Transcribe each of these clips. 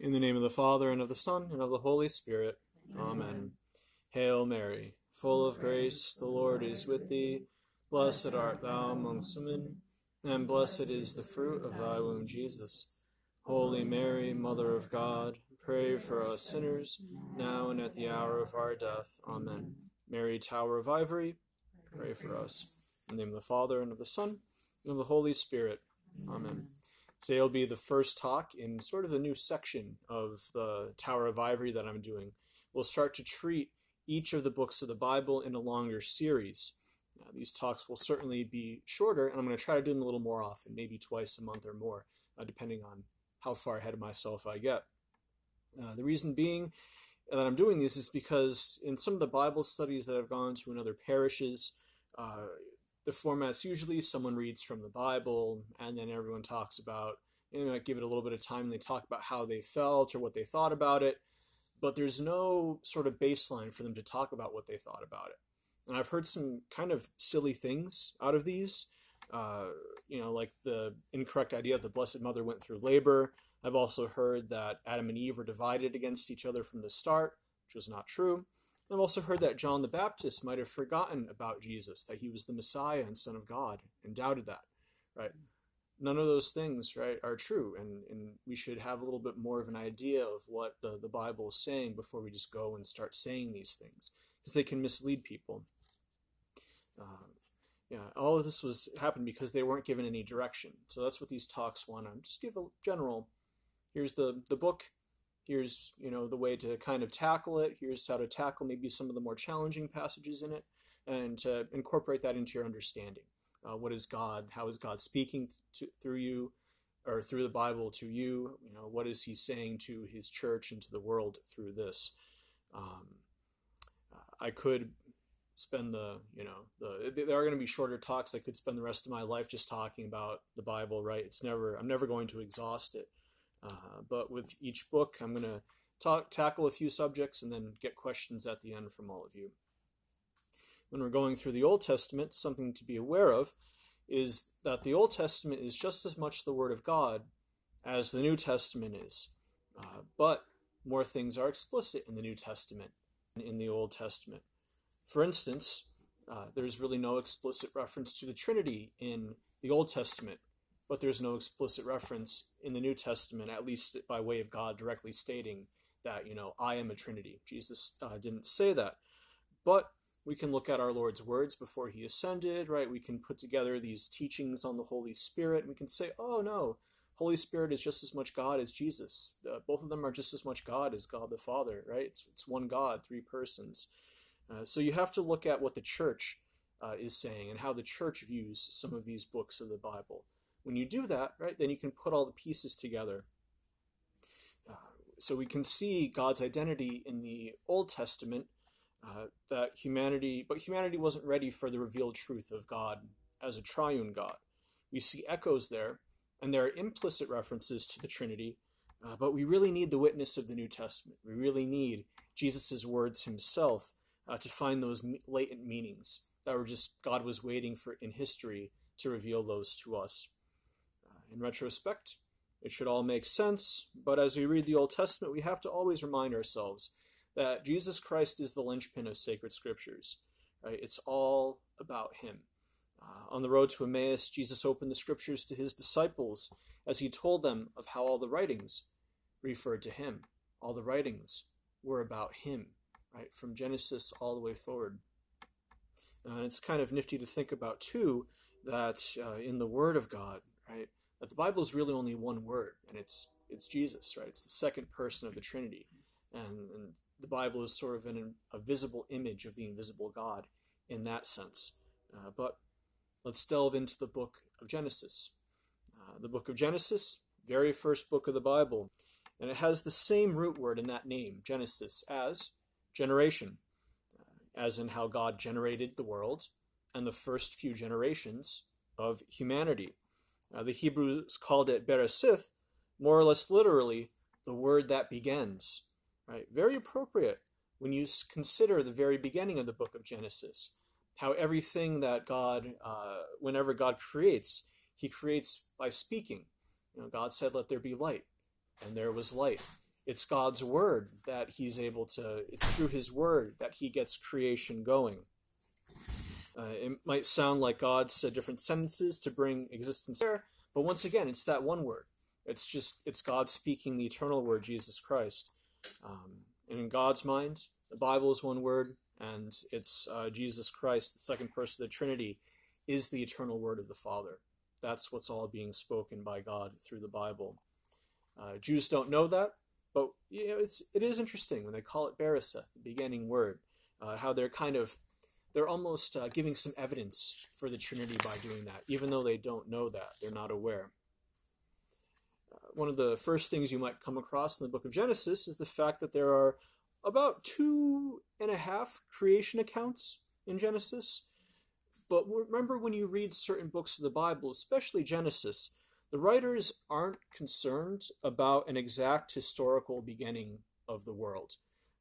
In the name of the Father, and of the Son, and of the Holy Spirit. Amen. Hail Mary, full of grace, the Lord is with thee. Blessed art thou amongst women, and blessed is the fruit of thy womb, Jesus. Holy Mary, Mother of God, pray for us sinners, now and at the hour of our death. Amen. Mary, Tower of Ivory, pray for us. In the name of the Father, and of the Son, and of the Holy Spirit. Amen. Today will be the first talk in sort of the new section of the Tower of Ivory that I'm doing. We'll start to treat each of the books of the Bible in a longer series. Now, these talks will certainly be shorter, and I'm going to try to do them a little more often, maybe twice a month or more, uh, depending on how far ahead of myself I get. Uh, the reason being that I'm doing this is because in some of the Bible studies that I've gone to in other parishes, uh, the format's usually someone reads from the Bible and then everyone talks about, you know, give it a little bit of time they talk about how they felt or what they thought about it, but there's no sort of baseline for them to talk about what they thought about it. And I've heard some kind of silly things out of these, uh, you know, like the incorrect idea that the Blessed Mother went through labor. I've also heard that Adam and Eve were divided against each other from the start, which was not true. I've also heard that John the Baptist might have forgotten about Jesus, that he was the Messiah and Son of God, and doubted that, right? None of those things, right, are true, and, and we should have a little bit more of an idea of what the, the Bible is saying before we just go and start saying these things, because they can mislead people. Uh, yeah, all of this was happened because they weren't given any direction. So that's what these talks want to just give a general. Here's the the book here's you know the way to kind of tackle it. Here's how to tackle maybe some of the more challenging passages in it and to incorporate that into your understanding. Uh, what is god? How is god speaking to, through you or through the bible to you? You know what is he saying to his church and to the world through this? Um, i could spend the you know the there are going to be shorter talks. I could spend the rest of my life just talking about the bible right? It's never i'm never going to exhaust it uh, but with each book, I'm going to talk, tackle a few subjects and then get questions at the end from all of you. When we're going through the Old Testament, something to be aware of is that the Old Testament is just as much the Word of God as the New Testament is. Uh, but more things are explicit in the New Testament than in the Old Testament. For instance, uh, there's really no explicit reference to the Trinity in the Old Testament, but there's no explicit reference in the New Testament, at least by way of God directly stating that, you know, I am a Trinity. Jesus uh, didn't say that. But we can look at our Lord's words before he ascended, right? We can put together these teachings on the Holy Spirit. We can say, oh, no, Holy Spirit is just as much God as Jesus. Uh, both of them are just as much God as God the Father, right? It's, it's one God, three persons. Uh, so you have to look at what the church uh, is saying and how the church views some of these books of the Bible. When you do that, right, then you can put all the pieces together. Uh, so we can see God's identity in the Old Testament, uh, that humanity, but humanity wasn't ready for the revealed truth of God as a triune God. We see echoes there, and there are implicit references to the Trinity, uh, but we really need the witness of the New Testament. We really need Jesus' words himself uh, to find those latent meanings that were just God was waiting for in history to reveal those to us. In retrospect, it should all make sense, but as we read the Old Testament, we have to always remind ourselves that Jesus Christ is the linchpin of sacred scriptures. Right? It's all about Him. Uh, on the road to Emmaus, Jesus opened the scriptures to His disciples as He told them of how all the writings referred to Him. All the writings were about Him, right? From Genesis all the way forward. Uh, and it's kind of nifty to think about, too, that uh, in the Word of God, right, that the Bible is really only one word, and it's it's Jesus, right? It's the second person of the Trinity, and, and the Bible is sort of an, a visible image of the invisible God in that sense. Uh, but let's delve into the book of Genesis. Uh, the book of Genesis, very first book of the Bible, and it has the same root word in that name, Genesis, as generation, uh, as in how God generated the world and the first few generations of humanity. Uh, the Hebrews called it Bereshith, more or less literally, the word that begins. Right? Very appropriate when you consider the very beginning of the book of Genesis, how everything that God, uh, whenever God creates, He creates by speaking. You know, God said, "Let there be light," and there was light. it's God's word that he's able to, it's through his word that he gets creation going. Uh, it might sound like God said different sentences to bring existence there, but once again, it's that one word. It's just, it's God speaking the eternal word, Jesus Christ. Um, and in God's mind, the Bible is one word, and it's uh, Jesus Christ, the second person of the Trinity, is the eternal word of the Father. That's what's all being spoken by God through the Bible. Uh, Jews don't know that, but you know, it's it is interesting when they call it Bereshith, the beginning word, uh, how they're kind of they're almost uh, giving some evidence for the Trinity by doing that, even though they don't know that, they're not aware. Uh, one of the first things you might come across in the book of Genesis is the fact that there are about two and a half creation accounts in Genesis. But remember, when you read certain books of the Bible, especially Genesis, the writers aren't concerned about an exact historical beginning of the world.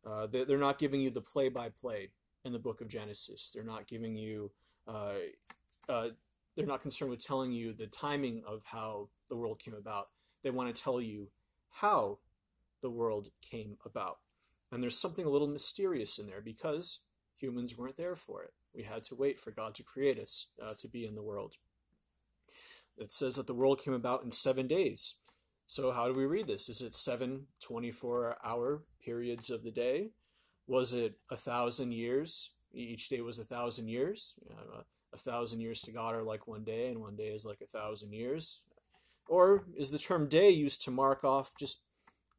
Uh, they're not giving you the play by play in the book of Genesis. They're not giving you, uh, uh, they're not concerned with telling you the timing of how the world came about. They want to tell you how the world came about. And there's something a little mysterious in there because humans weren't there for it. We had to wait for God to create us uh, to be in the world. It says that the world came about in seven days. So, how do we read this? Is it seven 24 hour periods of the day? Was it a thousand years? Each day was a thousand years. You know, uh, a thousand years to God are like one day, and one day is like a thousand years. Or is the term day used to mark off just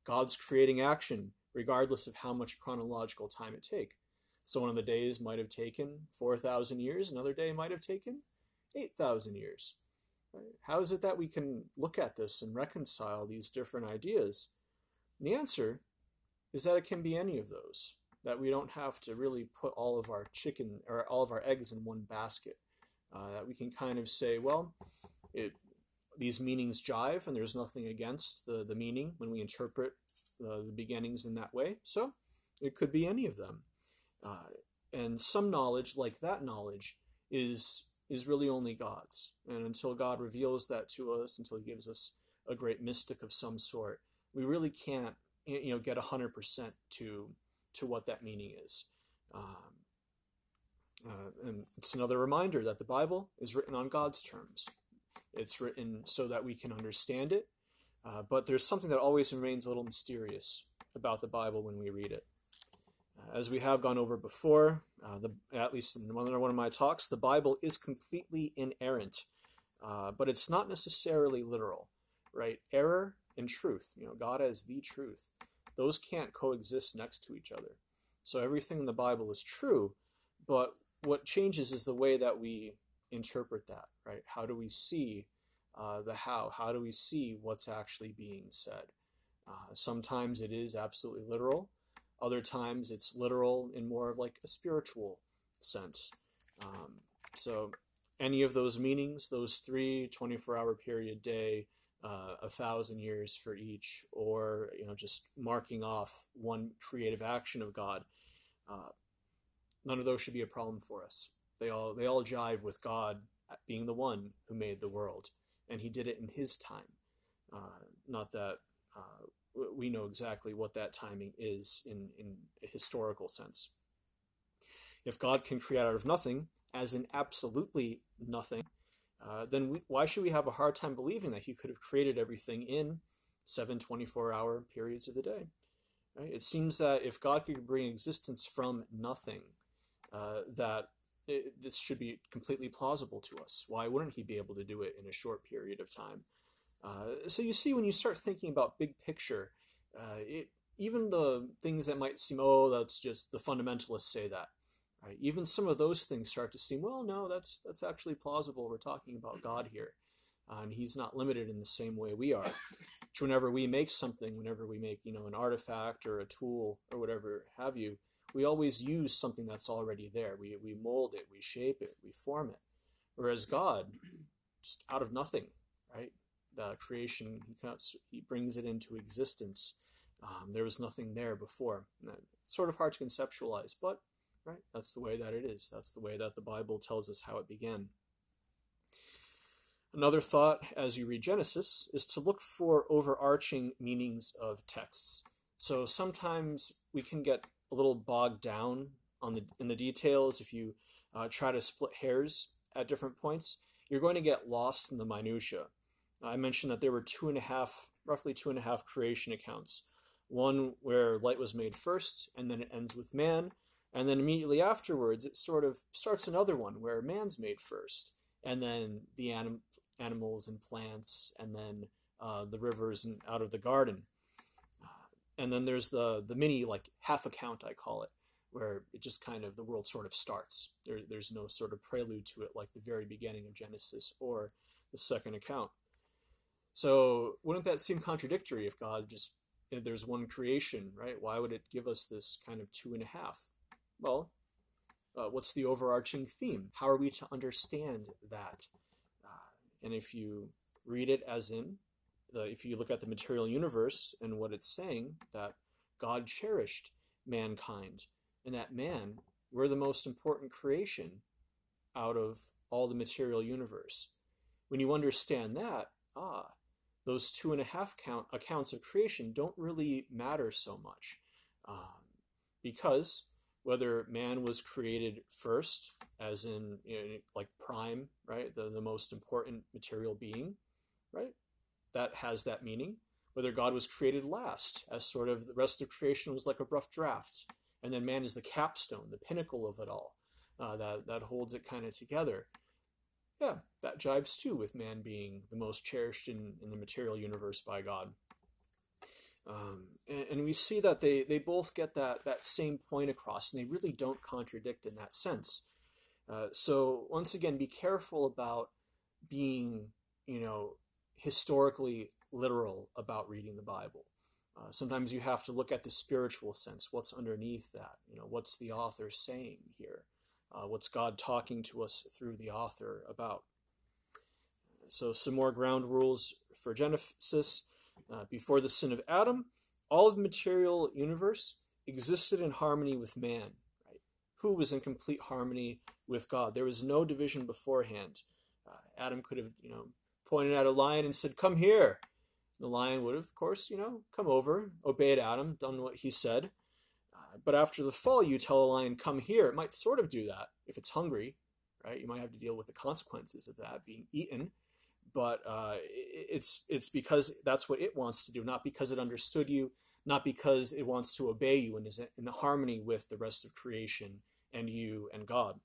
God's creating action, regardless of how much chronological time it take? So one of the days might have taken 4,000 years, another day might have taken 8,000 years. How is it that we can look at this and reconcile these different ideas? And the answer is that it can be any of those. That we don't have to really put all of our chicken or all of our eggs in one basket. Uh, that we can kind of say, well, it, these meanings jive, and there's nothing against the, the meaning when we interpret the, the beginnings in that way. So it could be any of them. Uh, and some knowledge, like that knowledge, is is really only God's. And until God reveals that to us, until He gives us a great mystic of some sort, we really can't, you know, get hundred percent to to what that meaning is. Um, uh, and it's another reminder that the Bible is written on God's terms. It's written so that we can understand it, uh, but there's something that always remains a little mysterious about the Bible when we read it. Uh, as we have gone over before, uh, the, at least in one of my talks, the Bible is completely inerrant, uh, but it's not necessarily literal, right? Error and truth, you know, God as the truth, those can't coexist next to each other. So everything in the Bible is true, but what changes is the way that we interpret that, right? How do we see uh, the how? How do we see what's actually being said? Uh, sometimes it is absolutely literal. Other times it's literal in more of like a spiritual sense. Um, so any of those meanings, those three 24 hour period day, uh, a thousand years for each, or you know just marking off one creative action of God, uh, none of those should be a problem for us. They all they all jive with God being the one who made the world, and He did it in His time. Uh, not that uh, we know exactly what that timing is in, in a historical sense. If God can create out of nothing, as in absolutely nothing, uh, then we, why should we have a hard time believing that He could have created everything in seven 24 hour periods of the day? Right? It seems that if God could bring existence from nothing, uh, that it, this should be completely plausible to us. Why wouldn't He be able to do it in a short period of time? Uh, so you see, when you start thinking about big picture, uh, it, even the things that might seem, oh, that's just the fundamentalists say that. Right? Even some of those things start to seem, well, no, that's that's actually plausible. We're talking about God here, uh, and He's not limited in the same way we are. Which whenever we make something, whenever we make you know an artifact or a tool or whatever have you, we always use something that's already there. We we mold it, we shape it, we form it. Whereas God, just out of nothing, right? the creation. He, comes, he brings it into existence. Um, there was nothing there before. It's sort of hard to conceptualize, but right, that's the way that it is. That's the way that the Bible tells us how it began. Another thought as you read Genesis is to look for overarching meanings of texts. so sometimes we can get a little bogged down on the in the details if you uh, try to split hairs at different points you're going to get lost in the minutia i mentioned that there were two and a half roughly two and a half creation accounts one where light was made first and then it ends with man and then immediately afterwards it sort of starts another one where man's made first and then the anim- animals and plants and then uh, the rivers and out of the garden and then there's the the mini like half account I call it, where it just kind of the world sort of starts. There, there's no sort of prelude to it like the very beginning of Genesis or the second account. So wouldn't that seem contradictory if God just if there's one creation, right? Why would it give us this kind of two and a half? Well, uh, what's the overarching theme? How are we to understand that? Uh, and if you read it as in the, if you look at the material universe and what it's saying, that God cherished mankind, and that man, we're the most important creation out of all the material universe. When you understand that, ah, those two and a half count accounts of creation don't really matter so much, um, because whether man was created first, as in you know, like prime, right, the, the most important material being, right, that has that meaning. Whether God was created last, as sort of the rest of creation was like a rough draft, and then man is the capstone, the pinnacle of it all, uh, that that holds it kind of together. Yeah, that jives too with man being the most cherished in, in the material universe by God. Um, and, and, we see that they, they both get that, that same point across, and they really don't contradict in that sense. Uh, so once again, be careful about being, you know, historically literal about reading the Bible. Uh, sometimes you have to look at the spiritual sense. What's underneath that? You know, what's the author saying here? Uh, what's God talking to us through the author about? So, some more ground rules for Genesis. Uh, before the sin of Adam, all of the material universe existed in harmony with man, right? Who was in complete harmony with God. There was no division beforehand. Uh, Adam could have, you know, pointed at a lion and said, Come here. The lion would have, of course, you know, come over, obeyed Adam, done what he said. Uh, but after the fall, you tell a lion, Come here. It might sort of do that if it's hungry, right? You might have to deal with the consequences of that being eaten. But uh, it's it's because that's what it wants to do, not because it understood you, not because it wants to obey you and is in harmony with the rest of creation and you and God.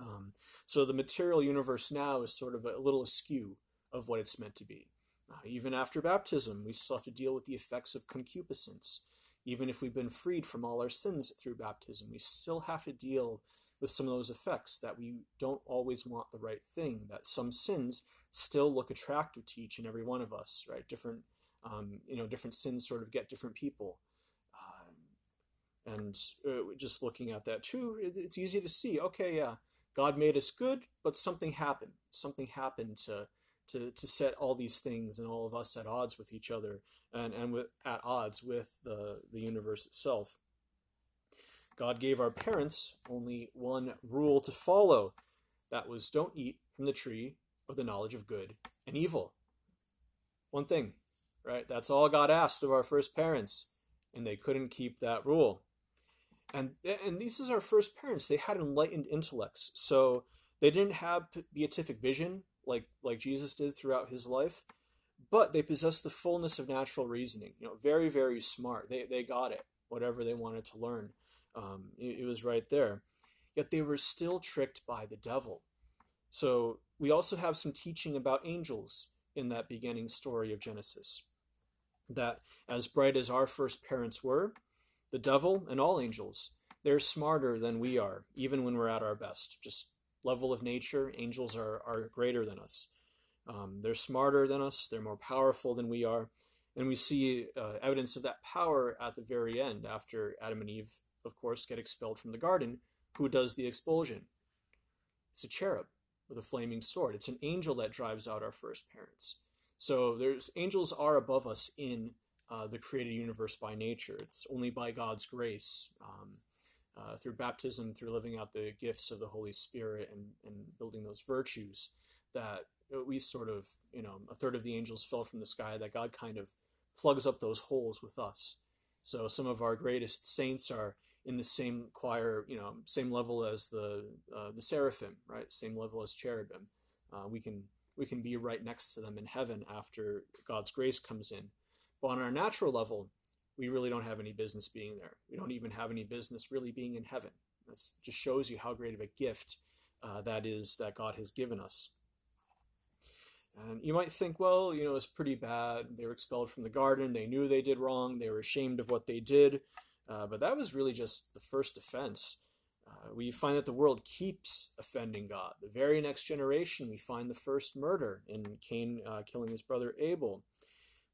Um, so the material universe now is sort of a little askew of what it's meant to be. Uh, even after baptism, we still have to deal with the effects of concupiscence. Even if we've been freed from all our sins through baptism, we still have to deal with some of those effects that we don't always want the right thing, that some sins still look attractive to each and every one of us, right? Different, um, you know, different sins sort of get different people. Um, and uh, just looking at that too, it, it's easy to see, okay, yeah, God made us good, but something happened. Something happened to to, to set all these things and all of us at odds with each other and, and with, at odds with the, the universe itself. God gave our parents only one rule to follow that was don't eat from the tree of the knowledge of good and evil. One thing, right? That's all God asked of our first parents, and they couldn't keep that rule and and these is our first parents. They had enlightened intellects, so they didn't have beatific vision like like Jesus did throughout his life, but they possessed the fullness of natural reasoning. You know, very very smart. They they got it. Whatever they wanted to learn, um, it, it was right there. Yet they were still tricked by the devil. So we also have some teaching about angels in that beginning story of Genesis. That as bright as our first parents were, the devil and all angels, they're smarter than we are, even when we're at our best. Just level of nature, angels are, are greater than us. Um, they're smarter than us, they're more powerful than we are. And we see uh, evidence of that power at the very end, after Adam and Eve, of course, get expelled from the garden. Who does the expulsion? It's a cherub with a flaming sword. It's an angel that drives out our first parents. So there's angels are above us in uh, the created universe by nature. It's only by God's grace, um, uh, through baptism, through living out the gifts of the Holy Spirit and, and building those virtues, that we sort of, you know, a third of the angels fell from the sky, that God kind of plugs up those holes with us. So some of our greatest saints are in the same choir, you know, same level as the uh, the seraphim, right? Same level as cherubim. Uh, we can we can be right next to them in heaven after God's grace comes in. But on our natural level, we really don't have any business being there. We don't even have any business really being in heaven. That just shows you how great of a gift uh, that is that God has given us. And you might think, well, you know, it's pretty bad. They were expelled from the garden. They knew they did wrong. They were ashamed of what they did. Uh, but that was really just the first offense. Uh, we find that the world keeps offending God. The very next generation, we find the first murder in Cain uh, killing his brother Abel.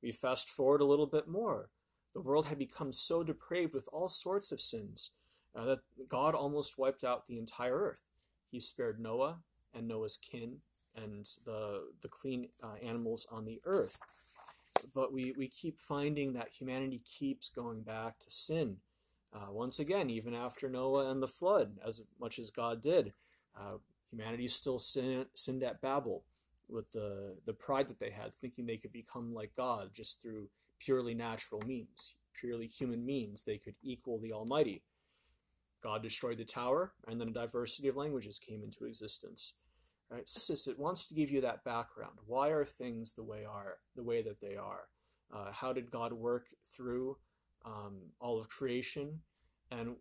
We fast forward a little bit more. The world had become so depraved with all sorts of sins uh, that God almost wiped out the entire earth. He spared Noah and Noah's kin and the, the clean uh, animals on the earth. But we, we keep finding that humanity keeps going back to sin. Uh, once again, even after Noah and the flood, as much as God did, uh, humanity still sin, sinned at Babel with the, the pride that they had, thinking they could become like God just through purely natural means, purely human means. They could equal the Almighty. God destroyed the tower, and then a diversity of languages came into existence. Right? It wants to give you that background. Why are things the way are the way that they are? Uh, how did God work through um, all of creation, and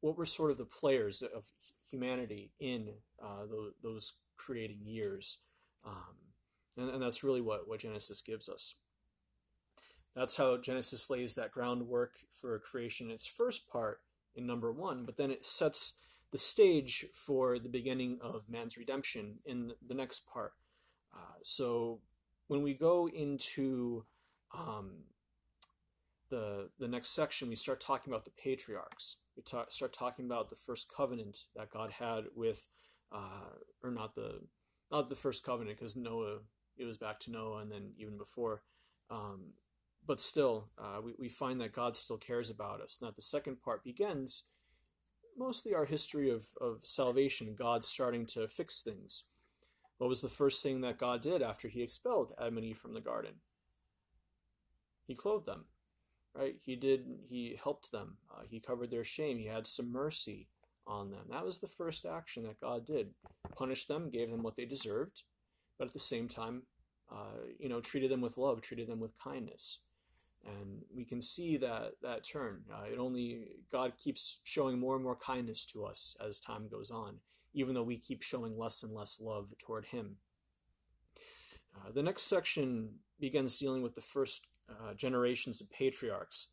what were sort of the players of humanity in uh, those, those, creating years? Um, and, and that's really what, what Genesis gives us. That's how Genesis lays that groundwork for creation in its first part in number one, but then it sets the stage for the beginning of man's redemption in the next part. Uh, so when we go into um, the the next section, we start talking about the patriarchs. We talk, start talking about the first covenant that God had with, uh, or not the not the first covenant because Noah it was back to Noah and then even before. Um, but still, uh, we, we find that God still cares about us. Now, the second part begins mostly our history of, of salvation, God starting to fix things. What was the first thing that God did after he expelled Adam and Eve from the garden? He clothed them, right? He did, he helped them. Uh, he covered their shame. He had some mercy on them. That was the first action that God did. Punished them, gave them what they deserved, but at the same time, uh, you know, treated them with love, treated them with kindness and we can see that that turn. Uh, it only God keeps showing more and more kindness to us as time goes on, even though we keep showing less and less love toward Him. Uh, the next section begins dealing with the first uh, generations of patriarchs.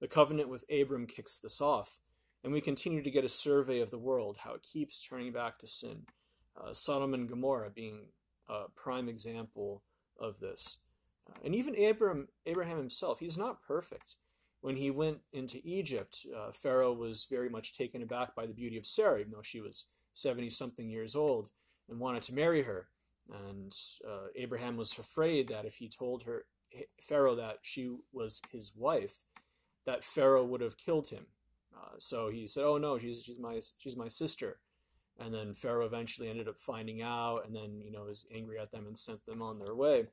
The covenant with Abram kicks this off, and we continue to get a survey of the world, how it keeps turning back to sin. Uh, Sodom and Gomorrah being a prime example of this. And even Abraham, Abraham himself, he's not perfect. When he went into Egypt, uh, Pharaoh was very much taken aback by the beauty of Sarah, even though she was 70 something years old, and wanted to marry her. And uh, Abraham was afraid that if he told her, Pharaoh, that she was his wife, that Pharaoh would have killed him. Uh, so he said, "Oh no, she's she's my she's my sister." And then Pharaoh eventually ended up finding out, and then you know was angry at them and sent them on their way.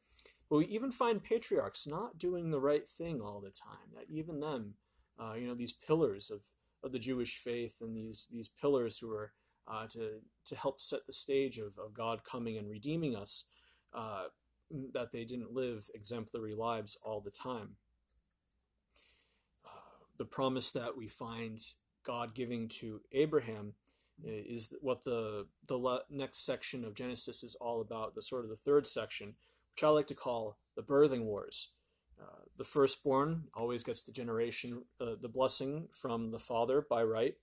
But we even find patriarchs not doing the right thing all the time. That even them, uh, you know, these pillars of, of the Jewish faith and these these pillars who are uh, to to help set the stage of, of God coming and redeeming us, uh, that they didn't live exemplary lives all the time. Uh, the promise that we find God giving to Abraham is what the the next section of Genesis is all about. The sort of the third section which I like to call the birthing wars. Uh, the firstborn always gets the generation, uh, the blessing from the father by right.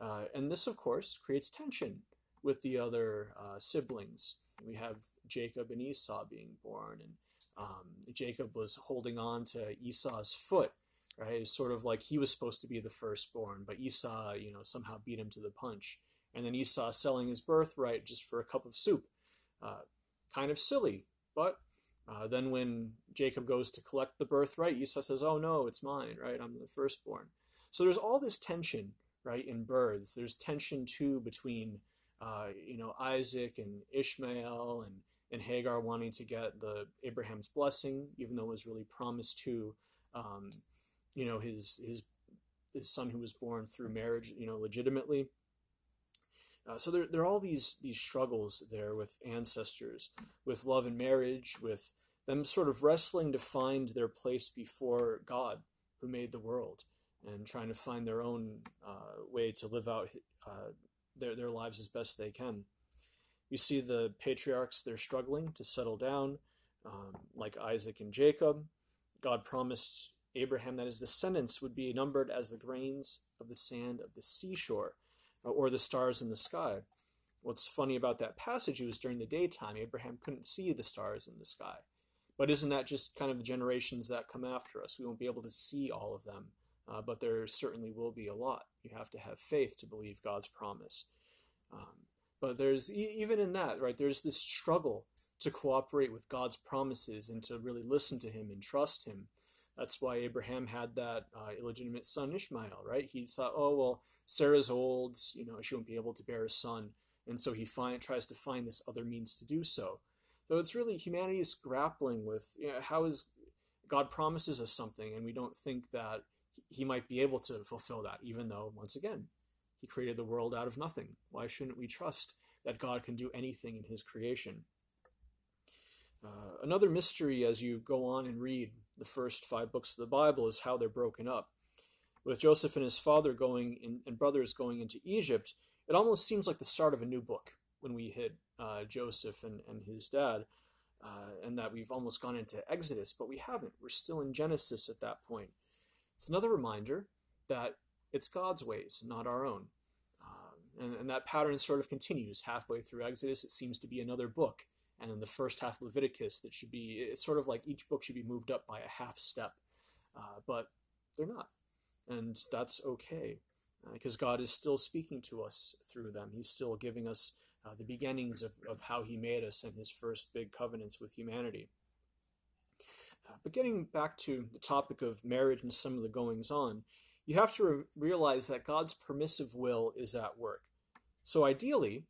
Uh, and this, of course, creates tension with the other uh, siblings. We have Jacob and Esau being born, and um, Jacob was holding on to Esau's foot, right? It's sort of like he was supposed to be the firstborn, but Esau, you know, somehow beat him to the punch. And then Esau selling his birthright just for a cup of soup. Uh, kind of silly, but uh, then when Jacob goes to collect the birthright, Esau says, "Oh no, it's mine, right? I'm the firstborn." So there's all this tension, right, in births. There's tension too between, uh, you know, Isaac and Ishmael and and Hagar wanting to get the Abraham's blessing, even though it was really promised to, um, you know, his his his son who was born through marriage, you know, legitimately. Uh, so there, there are all these these struggles there with ancestors, with love and marriage, with them sort of wrestling to find their place before God, who made the world, and trying to find their own uh, way to live out uh, their their lives as best they can. You see the patriarchs; they're struggling to settle down, um, like Isaac and Jacob. God promised Abraham that his descendants would be numbered as the grains of the sand of the seashore or the stars in the sky. What's funny about that passage, was during the daytime. Abraham couldn't see the stars in the sky. But isn't that just kind of the generations that come after us? We won't be able to see all of them, uh, but there certainly will be a lot. You have to have faith to believe God's promise. Um, but there's even in that, right? There's this struggle to cooperate with God's promises and to really listen to Him and trust Him. That's why Abraham had that uh, illegitimate son Ishmael, right? He thought, oh well, Sarah's old, you know, she won't be able to bear a son, and so he find, tries to find this other means to do so. So it's really humanity is grappling with you know, how is God promises us something, and we don't think that He might be able to fulfill that, even though once again, He created the world out of nothing. Why shouldn't we trust that God can do anything in His creation? Uh, another mystery as you go on and read the first five books of the Bible is how they're broken up. With Joseph and his father going in, and brothers going into Egypt, it almost seems like the start of a new book when we hit uh, Joseph and, and his dad, uh, and that we've almost gone into Exodus, but we haven't. We're still in Genesis at that point. It's another reminder that it's God's ways, not our own. Um, and, and that pattern sort of continues halfway through Exodus. It seems to be another book and then the first half Leviticus that should be it's sort of like each book should be moved up by a half step, uh, but they're not, and that's okay because uh, God is still speaking to us through them. He's still giving us uh, the beginnings of, of how He made us and His first big covenants with humanity. Uh, but getting back to the topic of marriage and some of the goings on, you have to re- realize that God's permissive will is at work. So ideally,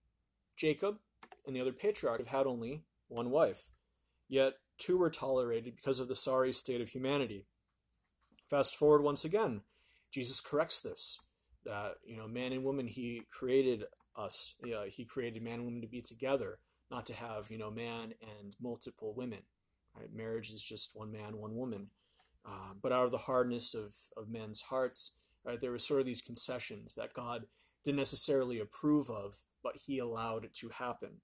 Jacob and the other patriarch have had only one wife. Yet two were tolerated because of the sorry state of humanity. Fast forward once again, Jesus corrects this that you know man and woman he created us he created man and woman to be together not to have you know man and multiple women right marriage is just one man one woman uh, but out of the hardness of of men's hearts right there were sort of these concessions that god didn't necessarily approve of but he allowed it to happen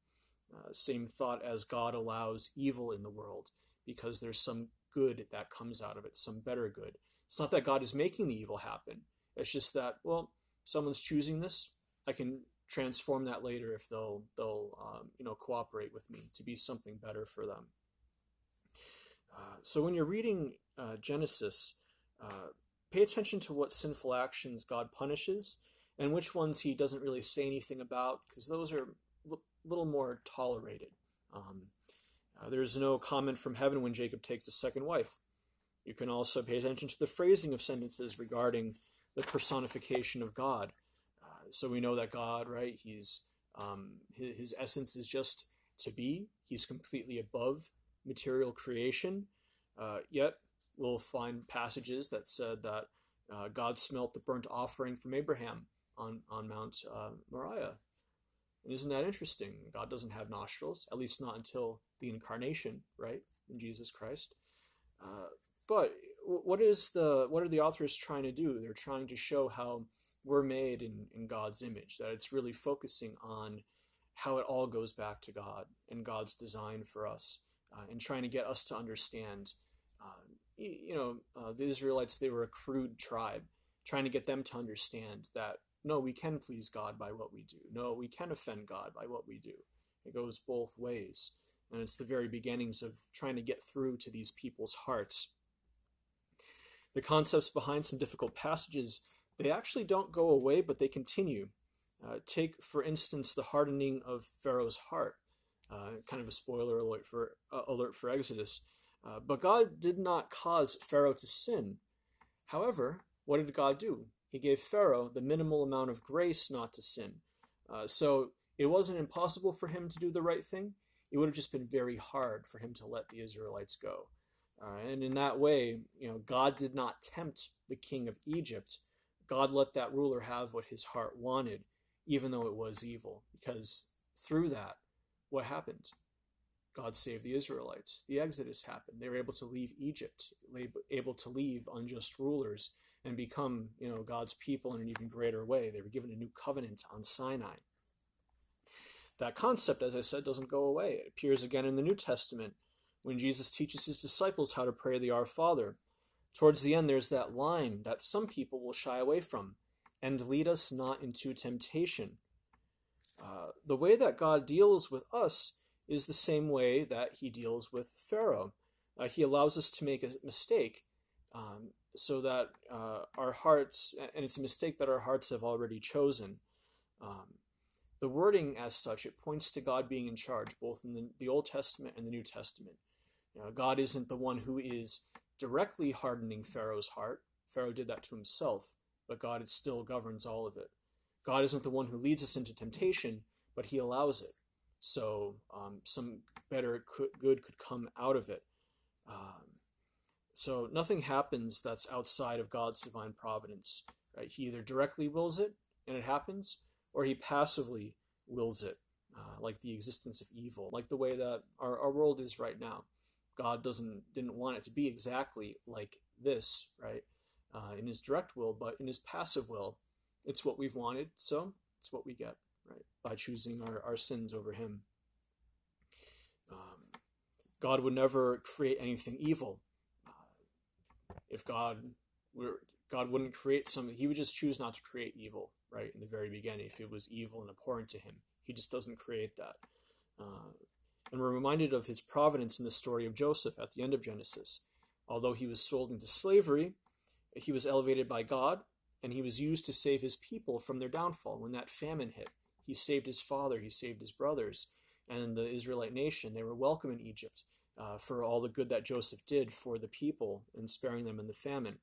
uh, same thought as God allows evil in the world because there's some good that comes out of it, some better good. It's not that God is making the evil happen. It's just that, well, someone's choosing this. I can transform that later if they'll they'll um, you know cooperate with me to be something better for them. Uh, so when you're reading uh, Genesis, uh, pay attention to what sinful actions God punishes and which ones He doesn't really say anything about, because those are little more tolerated. Um, uh, there's no comment from heaven when Jacob takes a second wife. You can also pay attention to the phrasing of sentences regarding the personification of God. Uh, so we know that God, right? He's um, his, his, essence is just to be. He's completely above material creation. Uh, yet we'll find passages that said that uh, God smelt the burnt offering from Abraham on on Mount uh, Moriah, and isn't that interesting? God doesn't have nostrils, at least not until the incarnation, right, in Jesus Christ. Uh, but what is the what are the authors trying to do? They're trying to show how we're made in, in God's image, that it's really focusing on how it all goes back to God and God's design for us, uh, and trying to get us to understand. Uh, you know, uh, the Israelites, they were a crude tribe, trying to get them to understand that no, we can please God by what we do. No, we can offend God by what we do. It goes both ways. And it's the very beginnings of trying to get through to these people's hearts. The concepts behind some difficult passages, they actually don't go away, but they continue. Uh, take, for instance, the hardening of Pharaoh's heart. Uh, kind of a spoiler alert for, uh, alert for Exodus. Uh, but God did not cause Pharaoh to sin. However, what did God do? He gave Pharaoh the minimal amount of grace not to sin. Uh, so it wasn't impossible for him to do the right thing. It would have just been very hard for him to let the Israelites go. Uh, and in that way, you know, God did not tempt the king of Egypt. God let that ruler have what his heart wanted, even though it was evil, because through that, what happened? God saved the Israelites. The Exodus happened. They were able to leave Egypt, able to leave unjust rulers and become, you know, God's people in an even greater way. They were given a new covenant on Sinai. That concept, as I said, doesn't go away. It appears again in the New Testament when Jesus teaches his disciples how to pray the Our Father. Towards the end, there's that line that some people will shy away from and lead us not into temptation. Uh, the way that God deals with us is the same way that he deals with Pharaoh. Uh, he allows us to make a mistake um, so that uh, our hearts, and it's a mistake that our hearts have already chosen. Um, the wording, as such, it points to God being in charge, both in the, the Old Testament and the New Testament. You know, God isn't the one who is directly hardening Pharaoh's heart. Pharaoh did that to himself, but God still governs all of it. God isn't the one who leads us into temptation, but he allows it. So um, some better could, good could come out of it. Um, so nothing happens that's outside of God's divine providence. Right? He either directly wills it and it happens, or he passively wills it, uh, like the existence of evil, like the way that our, our world is right now. God doesn't didn't want it to be exactly like this, right? Uh, in His direct will, but in His passive will, it's what we've wanted, so it's what we get, right? By choosing our, our sins over Him. Um, God would never create anything evil. If God were God wouldn't create something, He would just choose not to create evil right in the very beginning if it was evil and abhorrent to him. He just doesn't create that. Uh, and we're reminded of his providence in the story of Joseph at the end of Genesis. Although he was sold into slavery, he was elevated by God and he was used to save his people from their downfall when that famine hit. He saved his father, he saved his brothers, and the Israelite nation. They were welcome in Egypt uh, for all the good that Joseph did for the people and sparing them in the famine.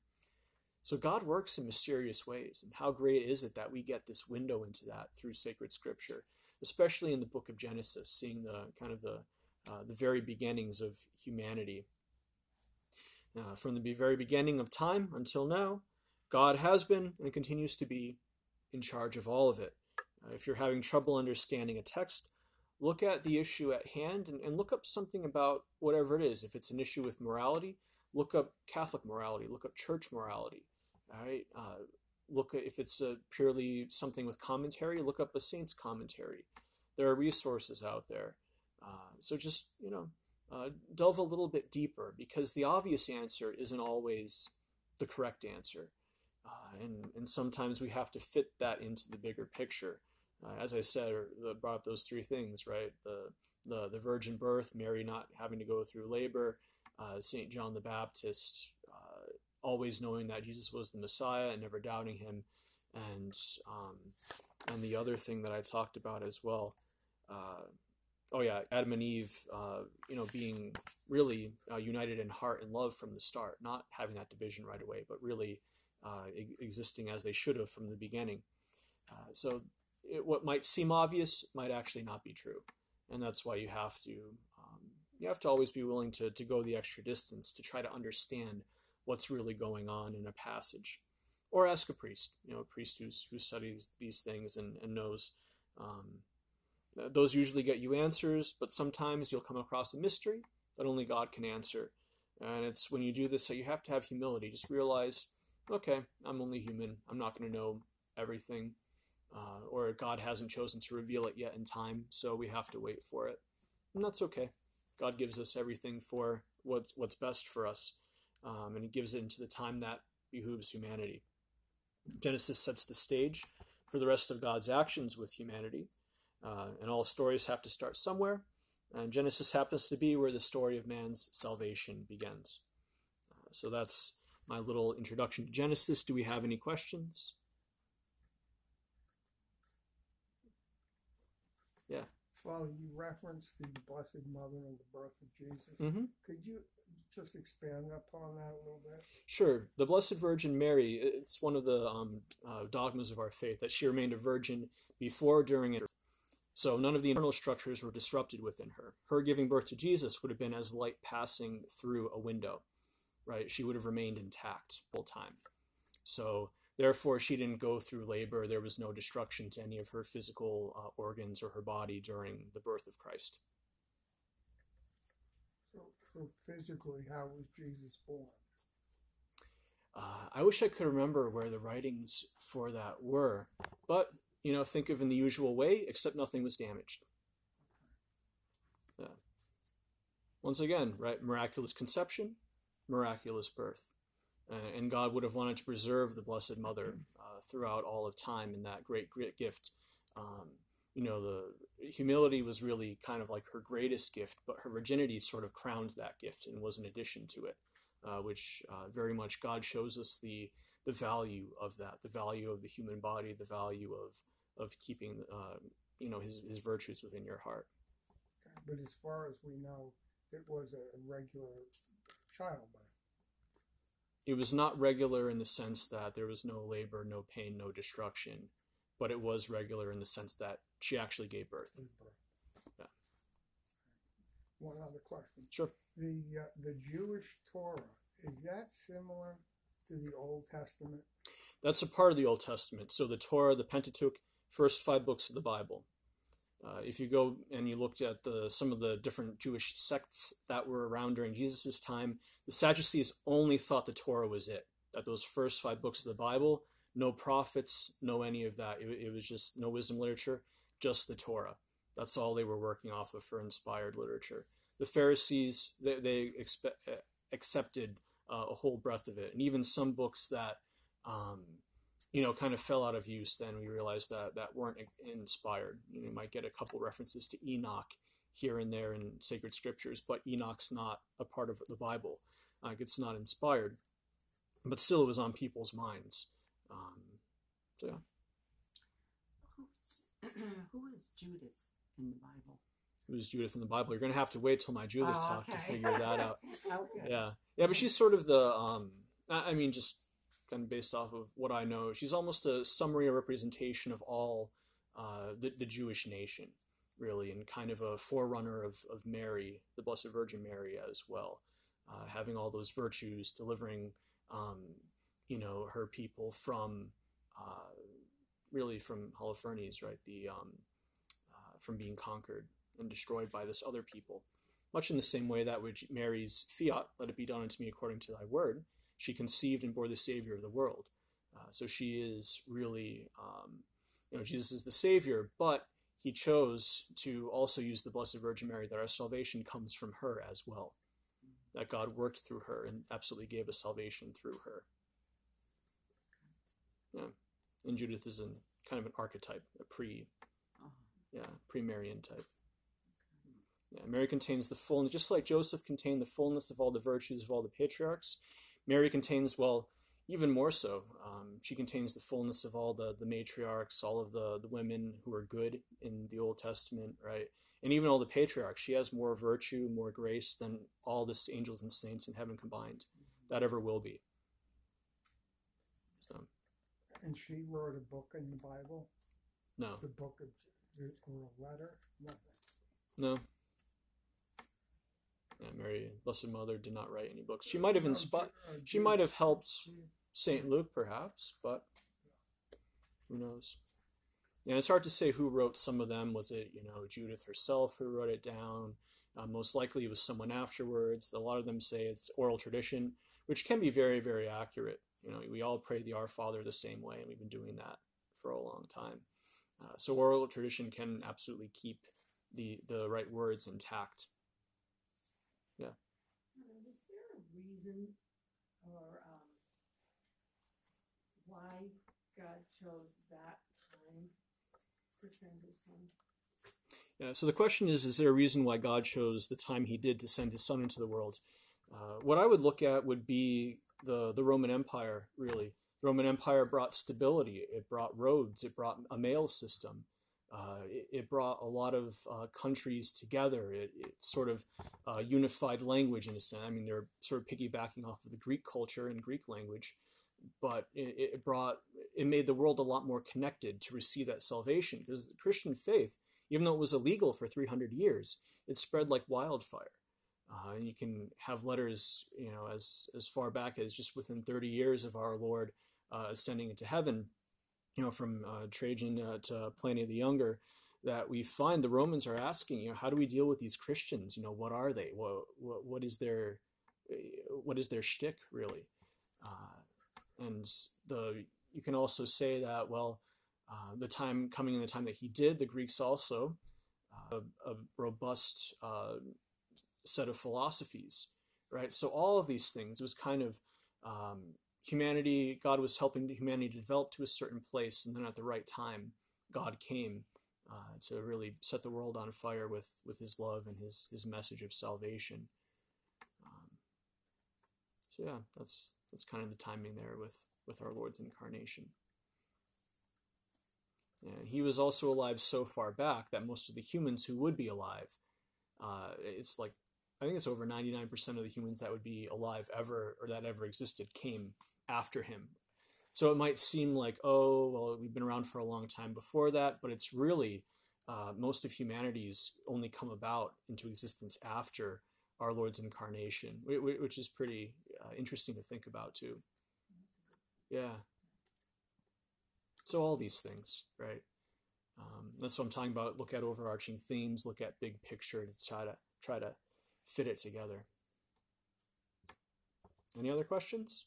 So God works in mysterious ways, and how great is it that we get this window into that through sacred scripture, especially in the book of Genesis, seeing the kind of the uh, the very beginnings of humanity. Uh, from the very beginning of time until now, God has been and continues to be in charge of all of it. Uh, if you're having trouble understanding a text, look at the issue at hand and, and look up something about whatever it is. If it's an issue with morality, look up Catholic morality, look up church morality. All right. Uh, look at if it's a purely something with commentary, look up a saint's commentary. There are resources out there. Uh, so just you know, uh, delve a little bit deeper because the obvious answer isn't always the correct answer, uh, and and sometimes we have to fit that into the bigger picture. Uh, as I said, or the, brought up those three things, right? The the the virgin birth, Mary not having to go through labor, uh, Saint John the Baptist always knowing that Jesus was the Messiah and never doubting him, and um, and the other thing that I talked about as well. Uh, oh yeah, Adam and Eve, uh, you know, being really uh, united in heart and love from the start, not having that division right away, but really uh, existing as they should have from the beginning. Uh, so it, what might seem obvious might actually not be true, and that's why you have to um, you have to always be willing to to go the extra distance to try to understand what's really going on in a passage. Or ask a priest, you know, a priest who's, who studies these things and, and knows. Um, those usually get you answers, but sometimes you'll come across a mystery that only God can answer. And it's when you do this that you have to have humility. Just realize, okay, I'm only human. I'm not going to know everything. Uh, or God hasn't chosen to reveal it yet in time, so we have to wait for it. And that's okay. God gives us everything for what's what's best for us um, and he gives it into the time that behooves humanity. Genesis sets the stage for the rest of God's actions with humanity, uh, and all stories have to start somewhere, and Genesis happens to be where the story of man's salvation begins. Uh, so that's my little introduction to Genesis. Do we have any questions? Well, you referenced the Blessed Mother and the birth of Jesus. Mm-hmm. Could you just expand upon that a little bit? Sure. The Blessed Virgin Mary, it's one of the um, uh, dogmas of our faith that she remained a virgin before, during, and So none of the internal structures were disrupted within her. Her giving birth to Jesus would have been as light passing through a window, right? She would have remained intact full time. So therefore, she didn't go through labor. There was no destruction to any of her physical uh, organs or her body during the birth of Christ. So, so physically, how was Jesus born? Uh, I wish I could remember where the writings for that were, but you know, think of in the usual way, except nothing was damaged. Yeah. Once again, right? Miraculous conception, miraculous birth. Uh, and God would have wanted to preserve the Blessed Mother uh, throughout all of time in that great, great gift. Um, you know, the humility was really kind of like her greatest gift, but her virginity sort of crowned that gift and was an addition to it, uh, which uh, very much God shows us the the value of that, the value of the human body, the value of of keeping, uh, you know, his his virtues within your heart. But as far as we know, it was a regular childbirth. It was not regular in the sense that there was no labor, no pain, no destruction, but it was regular in the sense that she actually gave birth. Yeah. One other question. Sure. The uh, the Jewish Torah is that similar to the Old Testament? That's a part of the Old Testament. So the Torah, the Pentateuch, first five books of the Bible. Uh, if you go and you looked at the, some of the different Jewish sects that were around during Jesus' time, the Sadducees only thought the Torah was it. That those first five books of the Bible, no prophets, no any of that. It, it was just no wisdom literature, just the Torah. That's all they were working off of for inspired literature. The Pharisees, they, they expe- accepted uh, a whole breadth of it. And even some books that um, you know, kind of fell out of use, then we realized that that weren't inspired. You, know, you might get a couple references to Enoch here and there in sacred scriptures, but Enoch's not a part of the Bible. Like it's not inspired, but still it was on people's minds. Um, so yeah. Who is Judith in the Bible? Who is Judith in the Bible? You're going to have to wait till my Judith Oh, talk to figure that out. okay. Yeah, yeah, but she's sort of the. Um, I mean, just kind of based off of what I know, she's almost a summary or representation of all uh, the the Jewish nation, really, and kind of a forerunner of of Mary, the Blessed Virgin Mary, as well, uh, having all those virtues, delivering, um, you know, her people from, uh, really from Holofernes, right? The um, uh, from being conquered and destroyed by this other people much in the same way that which Mary's fiat, let it be done unto me according to thy word, she conceived and bore the Savior of the world. Uh, so she is really, um, you know, Jesus is the Savior, but he chose to also use the Blessed Virgin Mary, that our salvation comes from her as well. That God worked through her and absolutely gave us salvation through her. Yeah. And Judith is an, kind of an archetype, a pre, Oh, yeah, pre-Marian type. Yeah, Mary contains the fullness, just like Joseph contained the fullness of all the virtues of all the patriarchs. Mary contains, well, even more so. Um, she contains the fullness of all the the matriarchs, all of the the women who are good in the Old Testament, right? And even all the patriarchs. She has more virtue, more grace than all the angels and saints in heaven combined, that ever will be. So And she wrote a book in the Bible, no, the book of, or a letter, nothing. no. Yeah, Mary, Blessed Mother, did not write any books. She might have inspired. Uh, she might have helped Saint Luke, perhaps, but who knows? And it's hard to say who wrote some of them. Was it, you know, Judith herself who wrote it down? Uh, most likely it was someone afterwards. A lot of them say it's oral tradition, which can be very, very accurate. You know, we all pray the Our Father the same way, and we've been doing that for a long time. Uh, so oral tradition can absolutely keep the the right words intact. Uh, Was there a reason or um, why God chose that time to send his son? Yeah, so the question is Is there a reason why God chose the time he did to send his son into the world? Uh, what I would look at would be the, the Roman Empire, really. The Roman Empire brought stability, it brought roads, it brought a mail system. Uh, it, it brought a lot of uh, countries together. It, it sort of uh, unified language in a sense. I mean, they're sort of piggybacking off of the Greek culture and Greek language, but it, it brought it made the world a lot more connected to receive that salvation because the Christian faith even though it was illegal for 300 years, it spread like wildfire. Uh, and you can have letters, you know, as as far back as just within 30 years of our Lord uh, ascending into heaven, you know, from uh, Trajan uh, to Pliny the Younger, that we find the Romans are asking, you know, how do we deal with these Christians? You know, what are they? What what, what is their what is their shtick really? Uh, and the you can also say that well, uh, the time coming in the time that he did, the Greeks also uh, a, a robust uh, set of philosophies, right? So all of these things was kind of um, humanity. God was helping humanity to develop to a certain place, and then at the right time, God came uh, to really set the world on fire with with His love and His His message of salvation. Um, so yeah, that's that's kind of the timing there with with our Lord's incarnation. And he was also alive so far back that most of the humans who would be alive, uh, it's like I think it's over 99% of the humans that would be alive ever or that ever existed came after him. So it might seem like, oh, well, we've been around for a long time before that, but it's really uh, most of humanity's only come about into existence after our Lord's incarnation, which is pretty uh, interesting to think about too. Yeah. So all these things, right? Um, that's what I'm talking about. Look at overarching themes. Look at big picture to try to try to fit it together. Any other questions?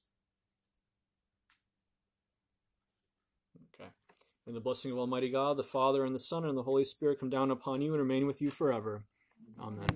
Okay. And the blessing of Almighty God, the Father, and the Son, and the Holy Spirit come down upon you and remain with you forever. Amen.